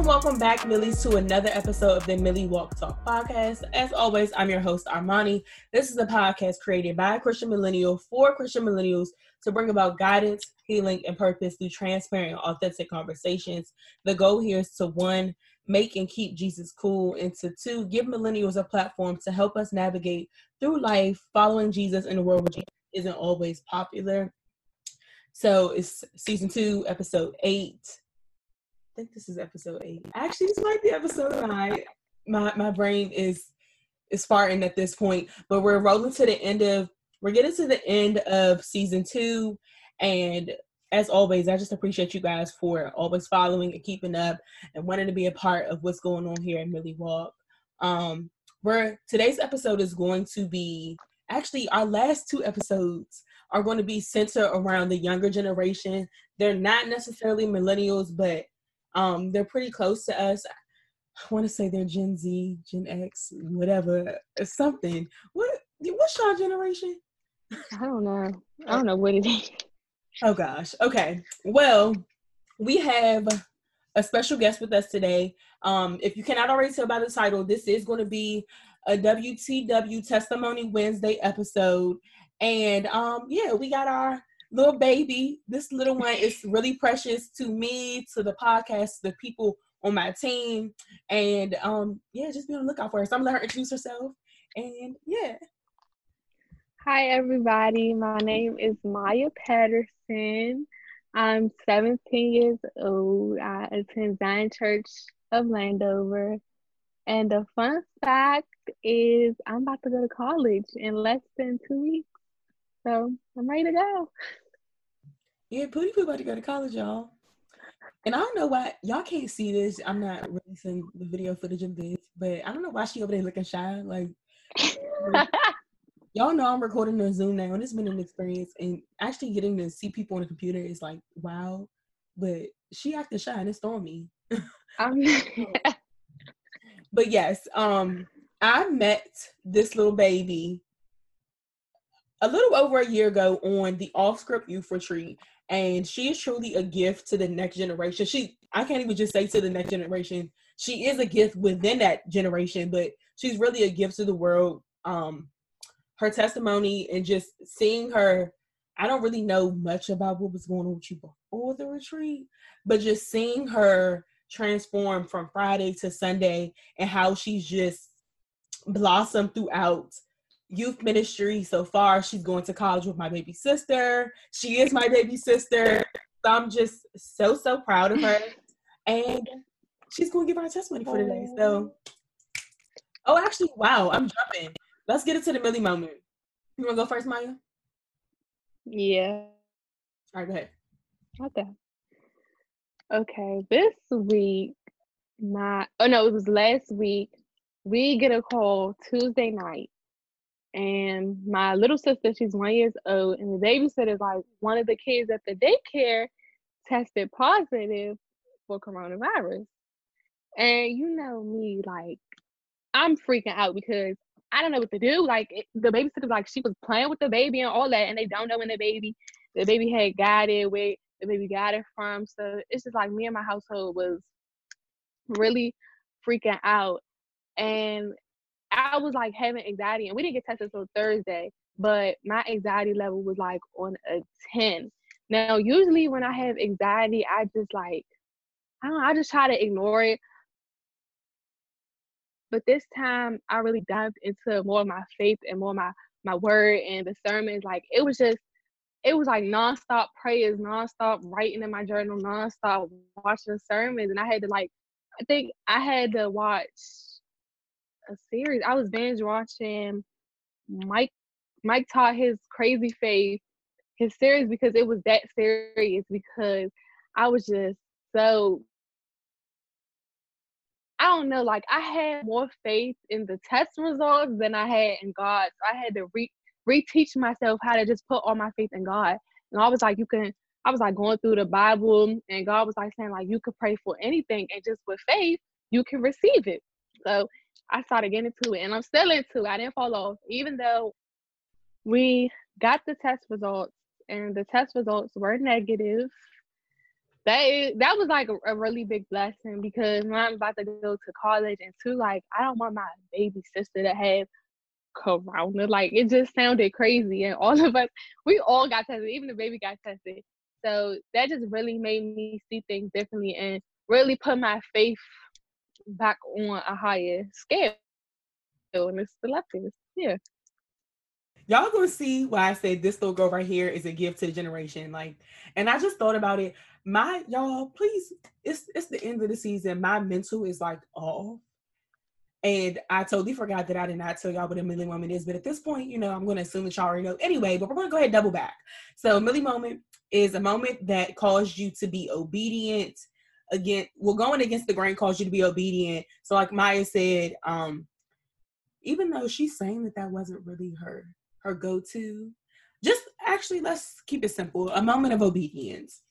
Welcome, welcome back, Millies, to another episode of the Millie Walk Talk podcast. As always, I'm your host, Armani. This is a podcast created by a Christian millennial for Christian millennials to bring about guidance, healing, and purpose through transparent, authentic conversations. The goal here is to one, make and keep Jesus cool, and to two, give millennials a platform to help us navigate through life, following Jesus in a world Jesus isn't always popular. So it's season two, episode eight think this is episode eight. Actually, this might be episode nine. My my brain is is farting at this point, but we're rolling to the end of we're getting to the end of season two, and as always, I just appreciate you guys for always following and keeping up and wanting to be a part of what's going on here in Millie Walk. Um, where today's episode is going to be actually our last two episodes are going to be centered around the younger generation. They're not necessarily millennials, but um, they're pretty close to us. I want to say they're Gen Z, Gen X, whatever, something. What what's your generation? I don't know. I don't know what it is. Oh gosh. Okay. Well, we have a special guest with us today. Um, if you cannot already tell by the title, this is going to be a WTW Testimony Wednesday episode. And um, yeah, we got our little baby. This little one is really precious to me, to the podcast, the people on my team. And um, yeah, just be on the lookout for her. So I'm gonna let her introduce herself. And yeah. Hi everybody. My name is Maya Patterson. I'm 17 years old. I attend Zion Church of Landover. And the fun fact is I'm about to go to college in less than two weeks. So I'm ready to go. Yeah, Pootie Poo about to go to college, y'all. And I don't know why y'all can't see this. I'm not releasing the video footage of this, but I don't know why she over there looking shy. Like y'all know I'm recording on Zoom now, and it's been an experience. And actually getting to see people on the computer is like wow. But she acting shy and it's throwing me. um, but yes, um, I met this little baby a little over a year ago on the off script youth retreat and she is truly a gift to the next generation. She i can't even just say to the next generation. She is a gift within that generation but she's really a gift to the world. Um her testimony and just seeing her i don't really know much about what was going on with you before the retreat but just seeing her transform from friday to sunday and how she's just blossomed throughout youth ministry so far. She's going to college with my baby sister. She is my baby sister. So I'm just so, so proud of her. And she's going to give our testimony for today. So, oh, actually, wow, I'm jumping. Let's get into the Millie moment. You want to go first, Maya? Yeah. All right, go ahead. Okay. Okay, this week, my, oh no, it was last week. We get a call Tuesday night and my little sister, she's one years old, and the babysitter is like one of the kids at the daycare tested positive for coronavirus. And you know me, like I'm freaking out because I don't know what to do. Like it, the babysitter's like she was playing with the baby and all that, and they don't know when the baby the baby had got it, where the baby got it from. So it's just like me and my household was really freaking out. And I was like having anxiety, and we didn't get tested until Thursday, but my anxiety level was like on a 10. Now, usually when I have anxiety, I just like, I don't know, I just try to ignore it. But this time, I really dived into more of my faith and more my my word and the sermons. Like it was just, it was like nonstop prayers, nonstop writing in my journal, nonstop watching sermons, and I had to like, I think I had to watch a series. I was binge watching Mike Mike Todd his crazy faith, his series because it was that serious because I was just so I don't know, like I had more faith in the test results than I had in God. So I had to re reteach myself how to just put all my faith in God. And I was like, you can I was like going through the Bible and God was like saying like you could pray for anything and just with faith you can receive it. So I started getting into it and I'm still into it. I didn't fall off. Even though we got the test results and the test results were negative, that is that was like a, really big blessing because when I'm about to go to college and two, like I don't want my baby sister to have corona. Like it just sounded crazy. And all of us we all got tested, even the baby got tested. So that just really made me see things differently and really put my faith back on a higher scale. And it's the lefties. Yeah. Y'all gonna see why I said this little girl right here is a gift to the generation. Like, and I just thought about it. My y'all, please, it's it's the end of the season. My mental is like off. And I totally forgot that I did not tell y'all what a Millie moment is. But at this point, you know, I'm going to assume that y'all already know anyway. But we're going to go ahead and double back. So, Millie moment is a moment that caused you to be obedient. Again, well, going against the grain calls you to be obedient. So, like Maya said, um, even though she's saying that that wasn't really her her go-to, just actually let's keep it simple. A moment of obedience.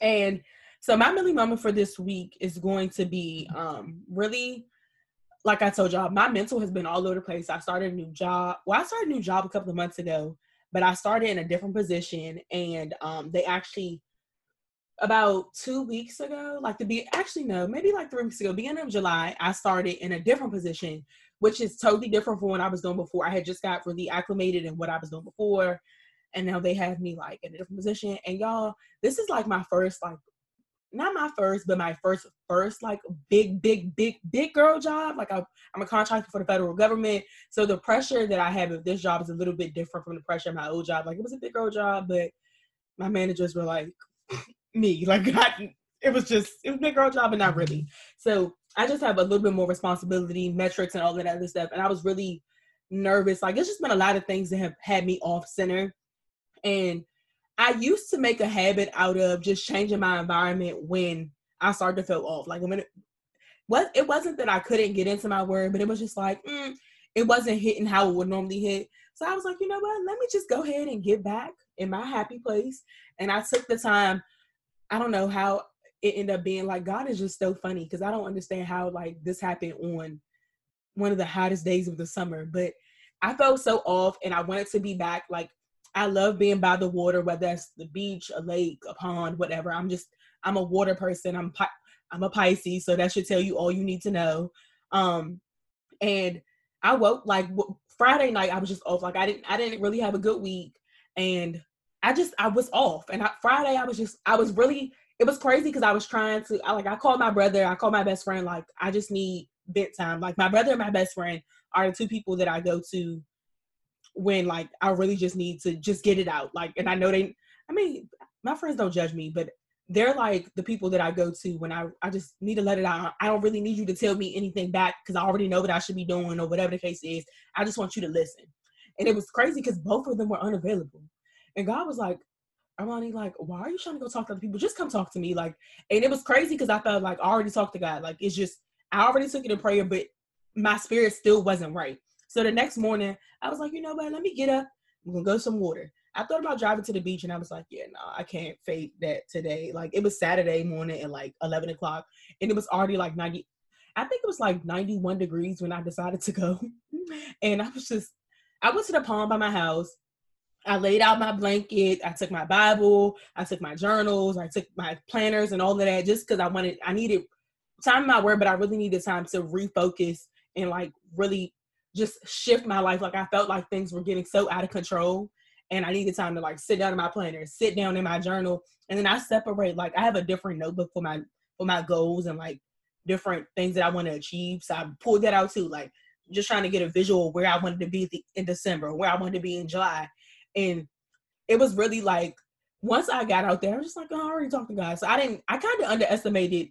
And so, my Millie moment for this week is going to be um, really like I told y'all, my mental has been all over the place. I started a new job. Well, I started a new job a couple of months ago, but I started in a different position, and um, they actually about two weeks ago, like to be actually no, maybe like three weeks ago, beginning of July, I started in a different position, which is totally different from what I was doing before. I had just got really acclimated in what I was doing before, and now they have me like in a different position. And y'all, this is like my first like not my first, but my first first like big, big, big, big girl job. Like I, I'm a contractor for the federal government, so the pressure that I have of this job is a little bit different from the pressure of my old job. Like it was a big girl job, but my managers were like me. Like I, it was just it was big girl job, but not really. So I just have a little bit more responsibility, metrics, and all that other stuff. And I was really nervous. Like it's just been a lot of things that have had me off center, and I used to make a habit out of just changing my environment when I started to feel off. Like when it, what it wasn't that I couldn't get into my word, but it was just like mm, it wasn't hitting how it would normally hit. So I was like, you know what? Let me just go ahead and get back in my happy place. And I took the time. I don't know how it ended up being like God is just so funny because I don't understand how like this happened on one of the hottest days of the summer, but I felt so off and I wanted to be back like I love being by the water, whether that's the beach, a lake, a pond, whatever. I'm just I'm a water person. I'm I'm a Pisces, so that should tell you all you need to know. Um, and I woke like Friday night. I was just off. Like I didn't I didn't really have a good week, and I just I was off. And I, Friday I was just I was really it was crazy because I was trying to I like I called my brother. I called my best friend. Like I just need bit time. Like my brother and my best friend are the two people that I go to when like I really just need to just get it out. Like, and I know they, I mean, my friends don't judge me, but they're like the people that I go to when I, I just need to let it out. I don't really need you to tell me anything back because I already know what I should be doing or whatever the case is. I just want you to listen. And it was crazy because both of them were unavailable. And God was like, Armani, like, why are you trying to go talk to other people? Just come talk to me. Like, and it was crazy because I felt like I already talked to God. Like, it's just, I already took it in prayer, but my spirit still wasn't right. So the next morning, I was like, you know what? Let me get up. I'm gonna go some water. I thought about driving to the beach, and I was like, yeah, no, I can't fake that today. Like it was Saturday morning at like 11 o'clock, and it was already like 90. I think it was like 91 degrees when I decided to go, and I was just, I went to the pond by my house. I laid out my blanket. I took my Bible. I took my journals. I took my planners and all of that just because I wanted, I needed time in my word, but I really needed time to refocus and like really just shift my life. Like I felt like things were getting so out of control and I needed time to like sit down in my planner, sit down in my journal, and then I separate. Like I have a different notebook for my for my goals and like different things that I want to achieve. So I pulled that out too, like just trying to get a visual where I wanted to be in December, where I wanted to be in July, and it was really like once I got out there, I was just like, oh, I already talked to God. So I didn't. I kind of underestimated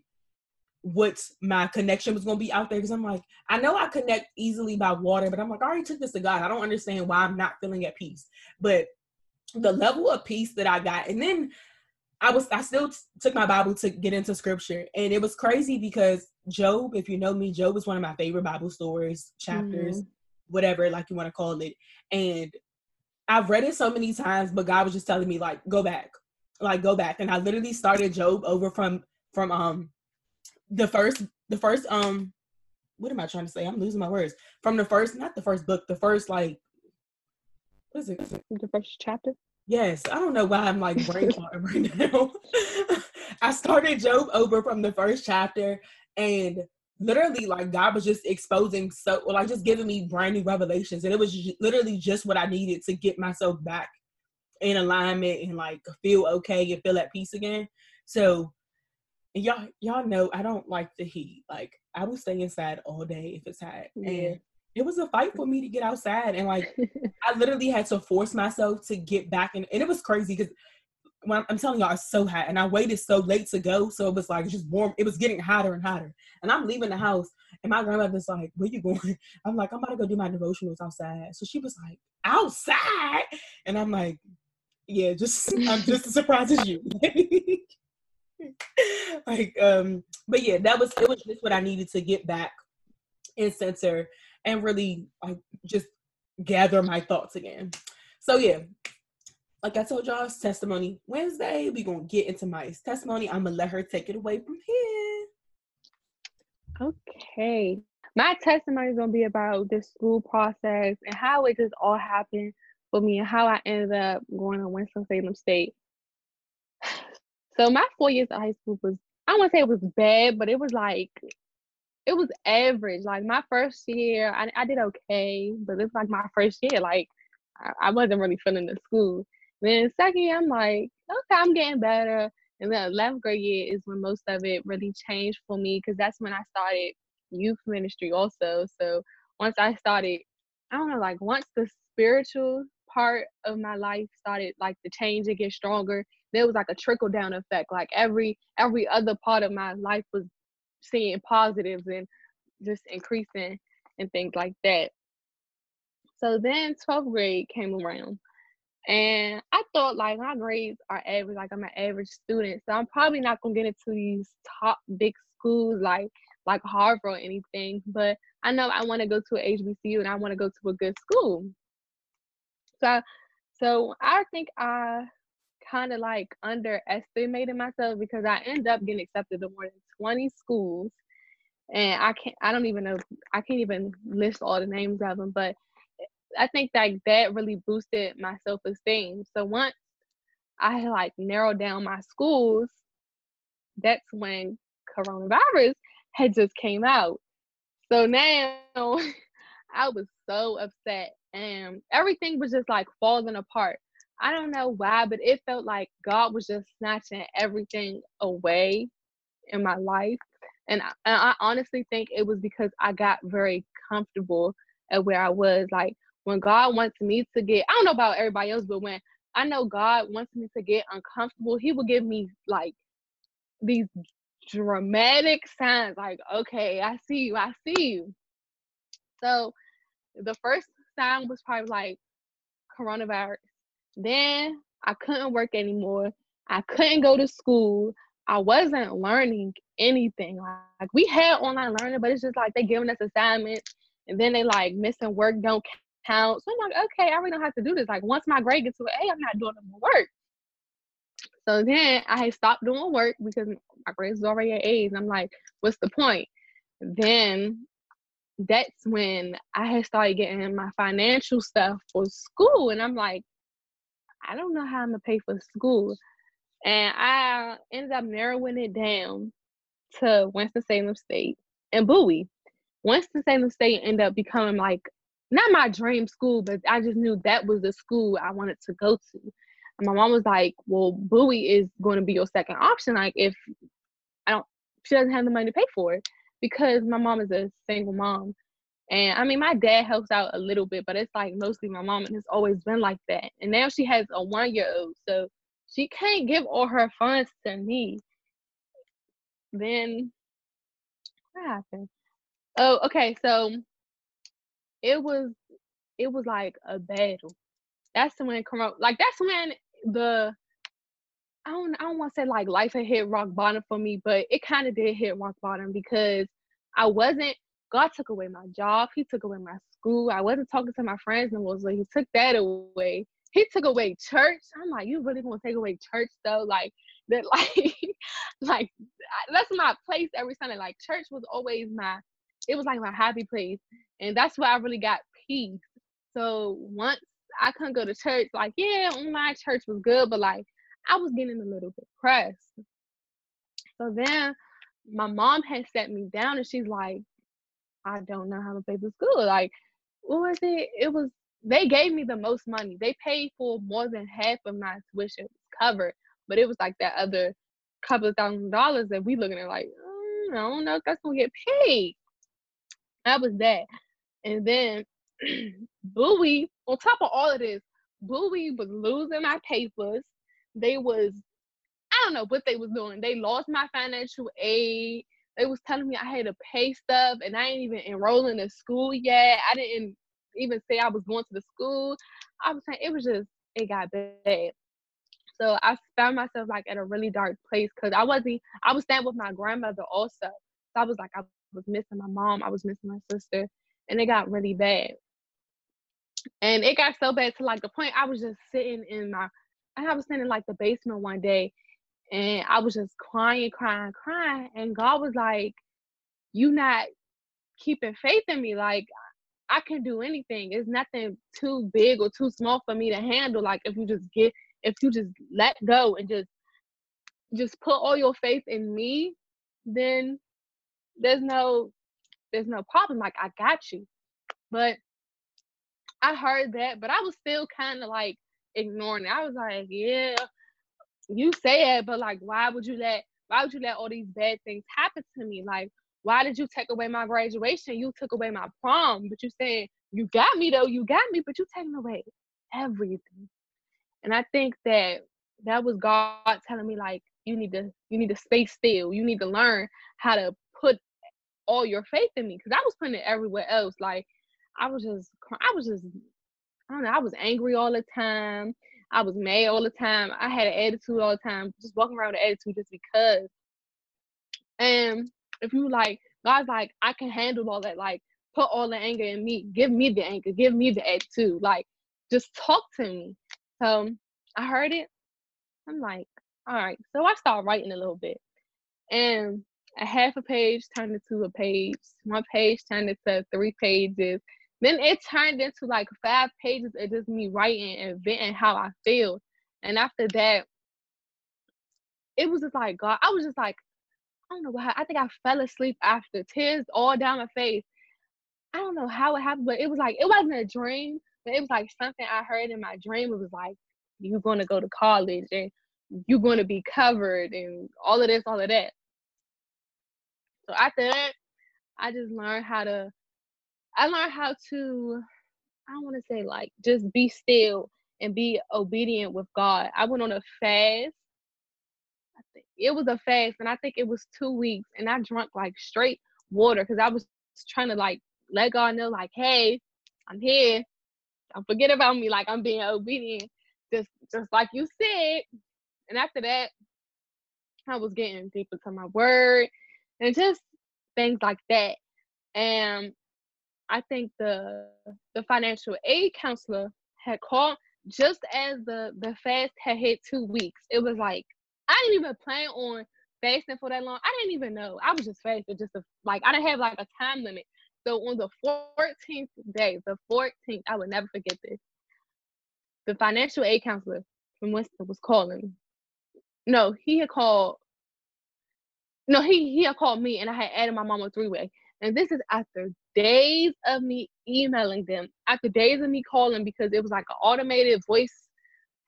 what my connection was going to be out there because I'm like, I know I connect easily by water, but I'm like, I already took this to God. I don't understand why I'm not feeling at peace. But the level of peace that I got, and then I was, I still t- took my Bible to get into scripture, and it was crazy because Job, if you know me, Job is one of my favorite Bible stories, chapters, mm. whatever, like you want to call it. And I've read it so many times, but God was just telling me, like, go back, like, go back. And I literally started Job over from, from, um, the first the first um what am I trying to say? I'm losing my words. From the first, not the first book, the first like what is it? The first chapter. Yes, I don't know why I'm like brain right now. I started Job over from the first chapter, and literally, like God was just exposing so, like just giving me brand new revelations, and it was literally just what I needed to get myself back in alignment and like feel okay and feel at peace again. So y'all y'all know I don't like the heat. Like I will stay inside all day if it's hot. Yeah. And it was a fight for me to get outside and like I literally had to force myself to get back in and it was crazy because when I'm telling y'all it's so hot and I waited so late to go so it was like just warm it was getting hotter and hotter. And I'm leaving the house and my grandmother's like where you going? I'm like I'm about to go do my devotionals outside. So she was like outside? And I'm like yeah just I'm just as surprised as you. Like um but yeah that was it was just what I needed to get back in center and really like just gather my thoughts again. So yeah, like I told y'all, it's testimony Wednesday. we gonna get into my testimony. I'm gonna let her take it away from here. Okay. My testimony is gonna be about the school process and how it just all happened for me and how I ended up going to Winston-Salem State. So my four years of high school was I wouldn't say it was bad, but it was like it was average. Like my first year, I, I did okay, but it's like my first year, like I, I wasn't really feeling the school. Then second I'm like, okay, I'm getting better. And then 11th grade year is when most of it really changed for me because that's when I started youth ministry also. So once I started, I don't know, like once the spiritual part of my life started like to change and get stronger, there was like a trickle down effect. Like every every other part of my life was seeing positives and just increasing and things like that. So then 12th grade came around. And I thought like my grades are average, like I'm an average student. So I'm probably not gonna get into these top big schools like like Harvard or anything. But I know I want to go to a HBCU and I want to go to a good school. So so I think I kind of like underestimated myself because I end up getting accepted to more than 20 schools. And I can't, I don't even know, I can't even list all the names of them, but I think that that really boosted my self esteem. So once I like narrowed down my schools, that's when coronavirus had just came out. So now I was so upset and everything was just like falling apart. I don't know why, but it felt like God was just snatching everything away in my life. And I, and I honestly think it was because I got very comfortable at where I was. Like when God wants me to get, I don't know about everybody else, but when I know God wants me to get uncomfortable, He will give me like these dramatic signs like, okay, I see you, I see you. So the first sign was probably like coronavirus. Then I couldn't work anymore. I couldn't go to school. I wasn't learning anything. Like we had online learning, but it's just like they giving us assignments and then they like missing work don't count. So I'm like, okay, I really don't have to do this. Like once my grade gets to an A, I'm not doing no more work. So then I stopped doing work because my grades was already at A's. I'm like, what's the point? Then that's when I had started getting my financial stuff for school. And I'm like, I don't know how I'm gonna pay for school. And I ended up narrowing it down to Winston-Salem State and Bowie. Winston-Salem State ended up becoming like not my dream school, but I just knew that was the school I wanted to go to. And my mom was like, Well, Bowie is going to be your second option. Like, if I don't, she doesn't have the money to pay for it because my mom is a single mom. And I mean, my dad helps out a little bit, but it's like mostly my mom, and it's always been like that. And now she has a one year old, so she can't give all her funds to me. Then what happened? Oh, okay. So it was it was like a battle. That's when come like that's when the I don't I don't want to say like life had hit rock bottom for me, but it kind of did hit rock bottom because I wasn't God took away my job. He took away my school. I wasn't talking to my friends and was like, he took that away. He took away church. I'm like, you really gonna take away church though? Like that, like, like that's my place every Sunday. Like church was always my, it was like my happy place, and that's where I really got peace. So once I couldn't go to church. Like, yeah, my church was good, but like I was getting a little bit pressed. So then my mom had set me down and she's like, I don't know how to pay for school. Like, what was it? It was they gave me the most money. They paid for more than half of my tuition covered, but it was like that other couple of thousand dollars that we looking at like, mm, I don't know if that's gonna get paid. That was that. And then Bowie, on top of all of this, Bowie was losing my papers. They was, I don't know what they was doing. They lost my financial aid. They was telling me I had to pay stuff and I ain't even enrolling in school yet. I didn't even say I was going to the school. I was saying it was just it got bad. So I found myself like at a really dark place because I wasn't I was staying with my grandmother also. So I was like I was missing my mom, I was missing my sister, and it got really bad. And it got so bad to like the point I was just sitting in my I was sitting in like the basement one day and I was just crying, crying, crying. And God was like, You not keeping faith in me. Like I can do anything. It's nothing too big or too small for me to handle. Like if you just get if you just let go and just just put all your faith in me, then there's no there's no problem. Like I got you. But I heard that, but I was still kind of like ignoring it. I was like, yeah, you say it, but like, why would you let why would you let all these bad things happen to me? Like, why did you take away my graduation? You took away my prom, but you said you got me though, you got me, but you taking away everything. And I think that that was God telling me like you need to you need to stay still. You need to learn how to all your faith in me because I was putting it everywhere else. Like I was just I was just I don't know. I was angry all the time. I was mad all the time. I had an attitude all the time. Just walking around with an attitude just because. And if you like, God's like, I can handle all that. Like, put all the anger in me. Give me the anger. Give me the attitude. Like, just talk to me. So I heard it. I'm like, all right. So I started writing a little bit. And a half a page turned into a page. One page turned into three pages. Then it turned into like five pages of just me writing and venting how I feel. And after that, it was just like God. I was just like, I don't know what. I think I fell asleep after tears all down my face. I don't know how it happened, but it was like it wasn't a dream, but it was like something I heard in my dream. It was like you're going to go to college and you're going to be covered and all of this, all of that. So after that, I just learned how to I learned how to, I want to say like just be still and be obedient with God. I went on a fast. I think it was a fast, and I think it was two weeks, and I drank like straight water because I was trying to like let God know, like, hey, I'm here. Don't forget about me. Like I'm being obedient, just just like you said. And after that, I was getting deeper to my word and just things like that. And I think the the financial aid counselor had called just as the the fast had hit two weeks. It was like I didn't even plan on fasting for that long. I didn't even know. I was just fasting just to, like I didn't have like a time limit. So on the 14th day, the 14th, I would never forget this. The financial aid counselor from Winston was calling. No, he had called. No, he he had called me, and I had added my mom on three way. And this is after days of me emailing them, after days of me calling because it was like an automated voice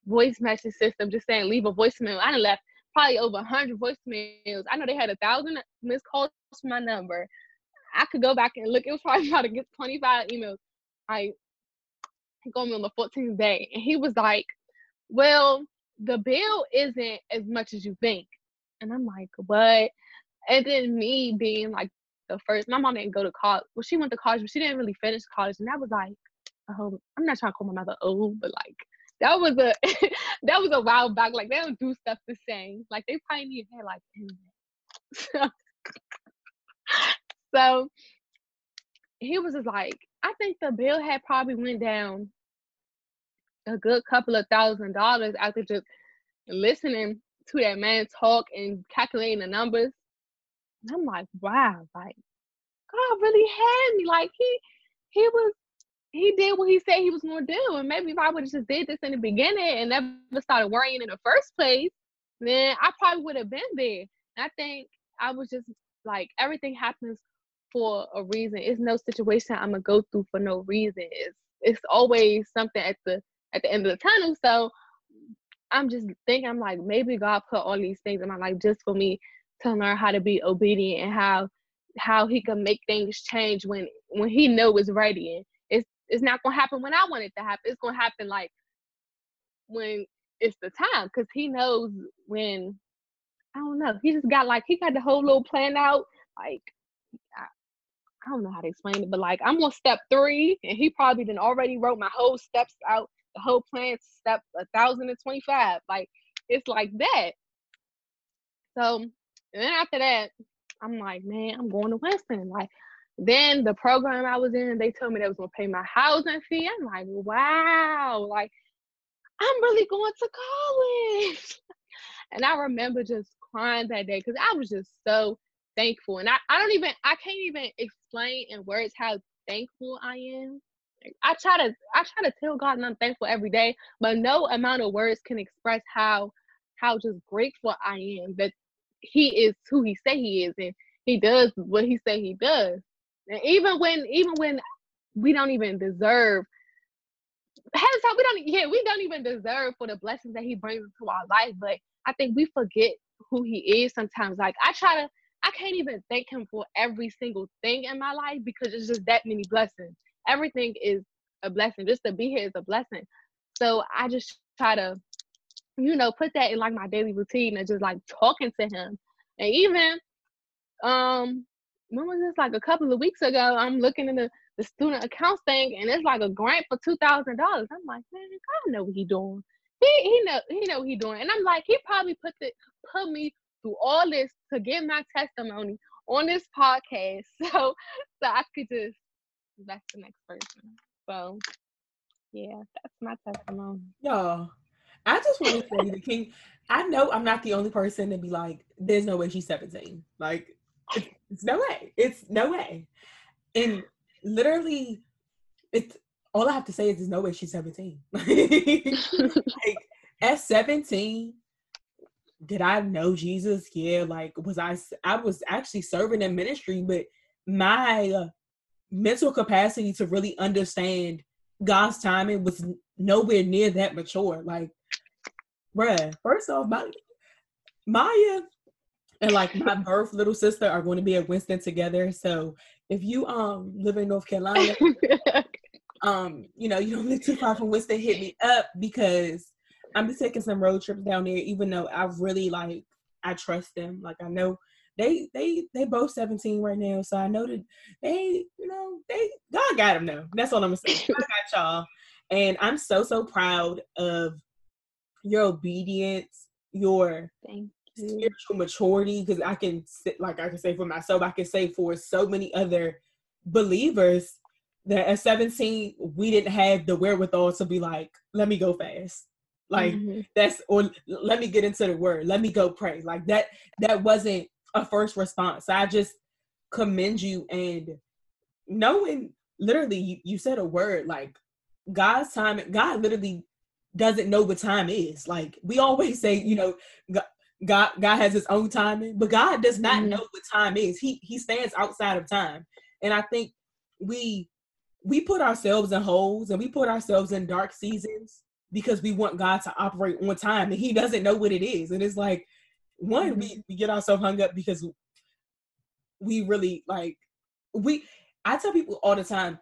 voice message system just saying leave a voicemail. I done left probably over 100 voicemails. I know they had a thousand missed calls from my number. I could go back and look. It was probably about to get 25 emails. I he called me on the 14th day, and he was like, "Well, the bill isn't as much as you think." And I'm like, "What?" And then me being like the first. My mom didn't go to college. Well, she went to college, but she didn't really finish college, and that was like, oh, I'm not trying to call my mother old, but like that was a that was a while back. Like they don't do stuff the same. Like they probably need hair like so, so he was just like, I think the bill had probably went down a good couple of thousand dollars after just listening to that man talk and calculating the numbers. And I'm like, wow, like God really had me. Like he he was he did what he said he was gonna do. And maybe if I would have just did this in the beginning and never started worrying in the first place, then I probably would have been there. And I think I was just like everything happens for a reason. It's no situation I'm gonna go through for no reason. It's it's always something at the at the end of the tunnel. So I'm just thinking, I'm like, maybe God put all these things in my life just for me to learn how to be obedient and how how he can make things change when when he know it's ready and it's it's not gonna happen when I want it to happen. It's gonna happen like when it's the time because he knows when I don't know. He just got like he got the whole little plan out. Like I, I don't know how to explain it, but like I'm on step three, and he probably then already wrote my whole steps out, the whole plan step a thousand and twenty five. Like it's like that. So and then after that, I'm like, man, I'm going to Winston. Like then the program I was in, they told me they was gonna pay my housing fee. I'm like, wow, like I'm really going to college. and I remember just crying that day because I was just so thankful. And I, I don't even I can't even explain in words how thankful I am. I try to I try to tell God and I'm thankful every day, but no amount of words can express how how just grateful I am that he is who he say he is and he does what he say he does. And even when even when we don't even deserve up, we don't yeah, we don't even deserve for the blessings that he brings into our life. But I think we forget who he is sometimes. Like I try to I can't even thank him for every single thing in my life because it's just that many blessings. Everything is a blessing. Just to be here is a blessing. So I just try to, you know, put that in like my daily routine and just like talking to him. And even um when was this like a couple of weeks ago, I'm looking in the, the student accounts thing and it's like a grant for two thousand dollars. I'm like, man, God know what he doing. He he know he know what he doing. And I'm like, he probably put the put me through all this to give my testimony on this podcast. So so I could just that's the next person. So yeah, that's my testimony. Y'all, I just want to say the king. I know I'm not the only person to be like, there's no way she's 17. Like, it's, no way. It's no way. And literally, it's all I have to say is there's no way she's 17. like, at 17, did I know Jesus? Yeah, like was I I was actually serving in ministry, but my uh, mental capacity to really understand God's timing was nowhere near that mature. Like, bruh, first off, my Maya and like my birth little sister are going to be at Winston together. So if you um live in North Carolina, um, you know, you don't live too far from Winston, hit me up because I'm just taking some road trips down there, even though I really like I trust them. Like I know they they they both 17 right now, so I know that they you know they God got them now. That's all I'm gonna say. I got y'all, and I'm so so proud of your obedience, your spiritual maturity. Because I can like I can say for myself, I can say for so many other believers that at 17 we didn't have the wherewithal to be like, let me go fast like mm-hmm. that's or let me get into the word let me go pray like that that wasn't a first response i just commend you and knowing literally you, you said a word like god's time god literally doesn't know what time is like we always say you know god god, has his own timing but god does not mm-hmm. know what time is he he stands outside of time and i think we we put ourselves in holes and we put ourselves in dark seasons because we want God to operate on time and he doesn't know what it is. And it's like, one, mm-hmm. we, we get ourselves hung up because we really like, we, I tell people all the time,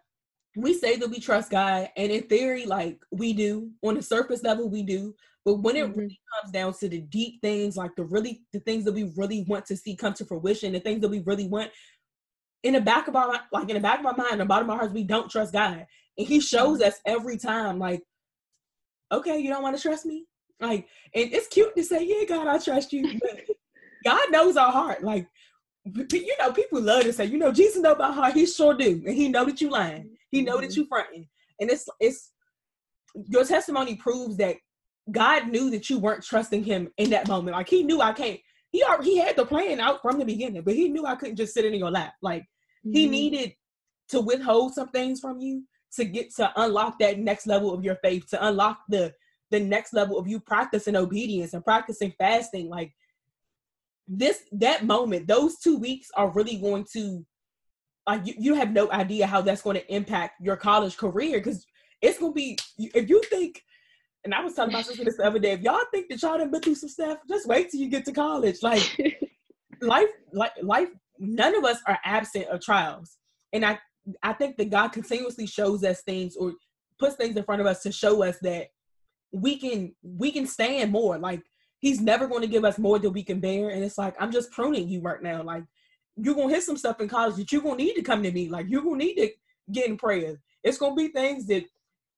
we say that we trust God, and in theory, like we do, on the surface level, we do. But when it mm-hmm. really comes down to the deep things, like the really the things that we really want to see come to fruition, the things that we really want, in the back of our like in the back of our mind, in the bottom of our hearts, we don't trust God, and He shows mm-hmm. us every time, like okay, you don't want to trust me? Like, and it's cute to say, yeah, God, I trust you. But God knows our heart. Like, you know, people love to say, you know, Jesus know about heart. He sure do, and He know that you lying. He know mm-hmm. that you fronting, and it's it's your testimony proves that God knew that you weren't trusting Him in that moment. Like He knew I can't. He already, He had the plan out from the beginning, but He knew I couldn't just sit in your lap. Like mm-hmm. He needed to withhold some things from you to get to unlock that next level of your faith, to unlock the the next level of you practicing obedience and practicing fasting. Like this, that moment, those two weeks are really going to like you, you have no idea how that's going to impact your college career because it's going to be if you think and I was talking about this the other day. If y'all think that y'all done been through some stuff, just wait till you get to college. Like life, like life, none of us are absent of trials. And I I think that God continuously shows us things or puts things in front of us to show us that we can we can stand more. Like he's never going to give us more than we can bear. And it's like I'm just pruning you right now. Like you're gonna hit some stuff in college that you're gonna need to come to me. Like you're gonna need to get in prayer. It's gonna be things that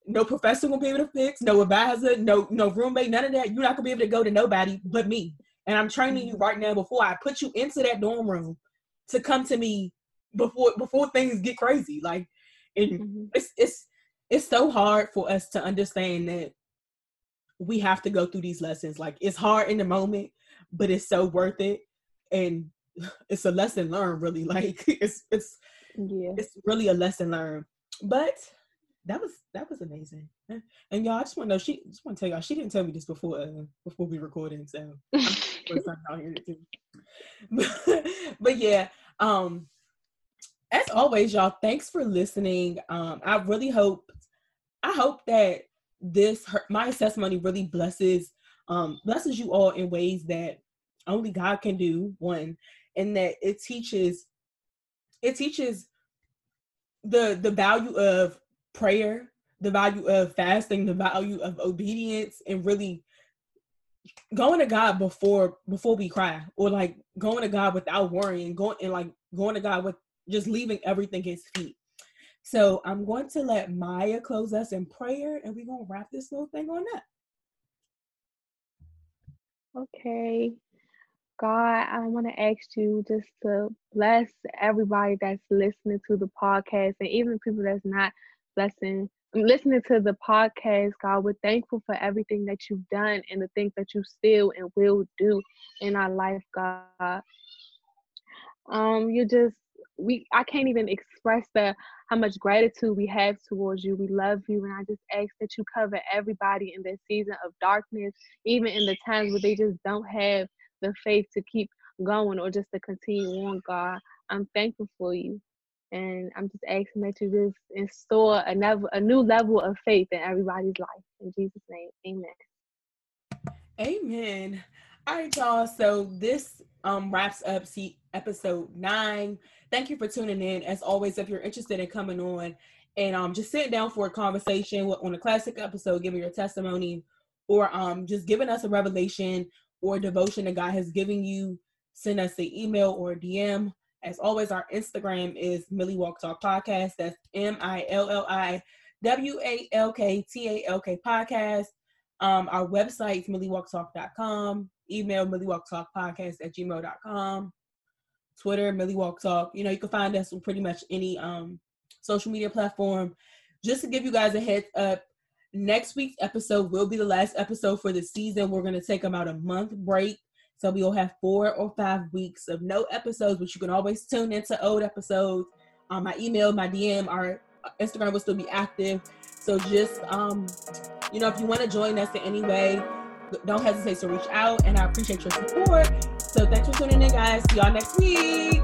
no professor will be able to fix, no advisor, no no roommate, none of that. You're not gonna be able to go to nobody but me. And I'm training you mm-hmm. right now before I put you into that dorm room to come to me before before things get crazy. Like and mm-hmm. it's it's it's so hard for us to understand that we have to go through these lessons. Like it's hard in the moment, but it's so worth it. And it's a lesson learned really. Like it's it's yeah. it's really a lesson learned. But that was that was amazing. And y'all, I just want to know. She just want to tell y'all. She didn't tell me this before uh, before we recorded, so hearing it too. But, but yeah, um, as always, y'all. Thanks for listening. Um, I really hope I hope that this her, my testimony really blesses um blesses you all in ways that only God can do. One, and that it teaches it teaches the the value of prayer, the value of fasting, the value of obedience, and really going to God before before we cry, or like going to God without worrying, going and like going to God with just leaving everything His feet. So I'm going to let Maya close us in prayer, and we're gonna wrap this little thing on up. Okay. God, I want to ask you just to bless everybody that's listening to the podcast and even people that's not blessing listening to the podcast, God. We're thankful for everything that you've done and the things that you still and will do in our life, God. Um, you just we I can't even express the how much gratitude we have towards you. We love you, and I just ask that you cover everybody in this season of darkness, even in the times where they just don't have the faith to keep going or just to continue on, God. I'm thankful for you. And I'm just asking that you just install a, nev- a new level of faith in everybody's life. In Jesus' name, amen. Amen. All right, y'all. So this um, wraps up see episode nine. Thank you for tuning in. As always, if you're interested in coming on and um, just sitting down for a conversation on a classic episode, giving your testimony, or um, just giving us a revelation or devotion that God has given you, send us an email or DM as always, our Instagram is Millie Walk Talk Podcast. That's M I L L I W A L K T A L K Podcast. Um, our website is milliewalktalk.com. Email milliewalktalkpodcast at gmail.com. Twitter, Millie Walk Talk. You know, you can find us on pretty much any um, social media platform. Just to give you guys a heads up, next week's episode will be the last episode for the season. We're going to take about a month break so we'll have four or five weeks of no episodes, but you can always tune into old episodes. Um, my email, my DM, our Instagram will still be active. So just um, you know, if you want to join us in any way, don't hesitate to reach out. And I appreciate your support. So thanks for tuning in, guys. See y'all next week.